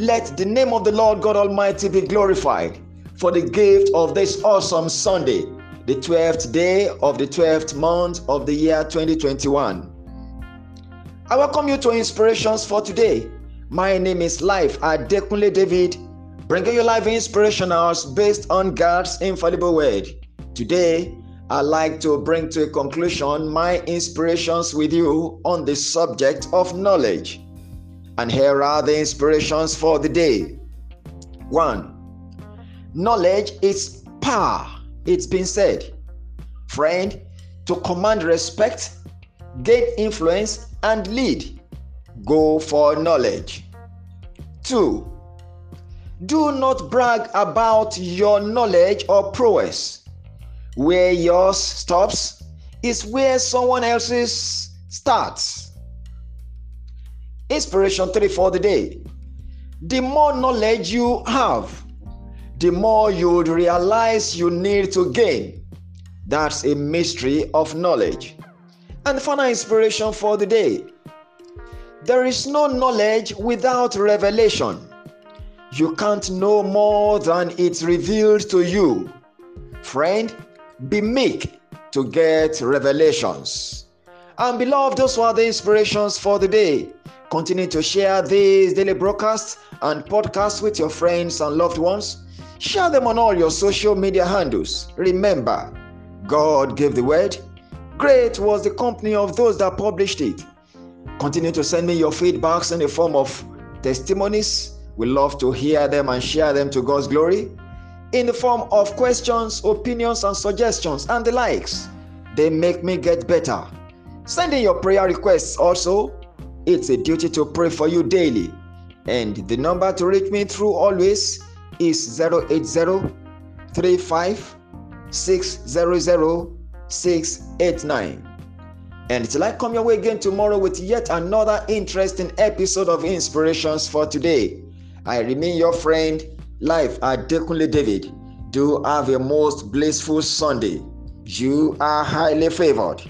Let the name of the Lord God Almighty be glorified for the gift of this awesome Sunday, the 12th day of the 12th month of the year 2021. I welcome you to Inspirations for today. My name is Life Adekunle David, bringing you live inspirationals based on God's infallible word. Today, I'd like to bring to a conclusion my inspirations with you on the subject of knowledge. And here are the inspirations for the day. 1. Knowledge is power. It's been said. Friend, to command respect, gain influence, and lead, go for knowledge. 2. Do not brag about your knowledge or prowess. Where yours stops is where someone else's starts. Inspiration 3 for the day. The more knowledge you have, the more you realize you need to gain. That's a mystery of knowledge. And final inspiration for the day there is no knowledge without revelation. You can't know more than it's revealed to you. Friend, be meek to get revelations. And beloved, those were the inspirations for the day. Continue to share these daily broadcasts and podcasts with your friends and loved ones. Share them on all your social media handles. Remember, God gave the word. Great was the company of those that published it. Continue to send me your feedbacks in the form of testimonies. We love to hear them and share them to God's glory. In the form of questions, opinions, and suggestions, and the likes. They make me get better. Sending your prayer requests also. It's a duty to pray for you daily. And the number to reach me through always is 080 35 600 689. And till I come your way again tomorrow with yet another interesting episode of Inspirations for today, I remain your friend, Life Adekunle David. Do have a most blissful Sunday. You are highly favored.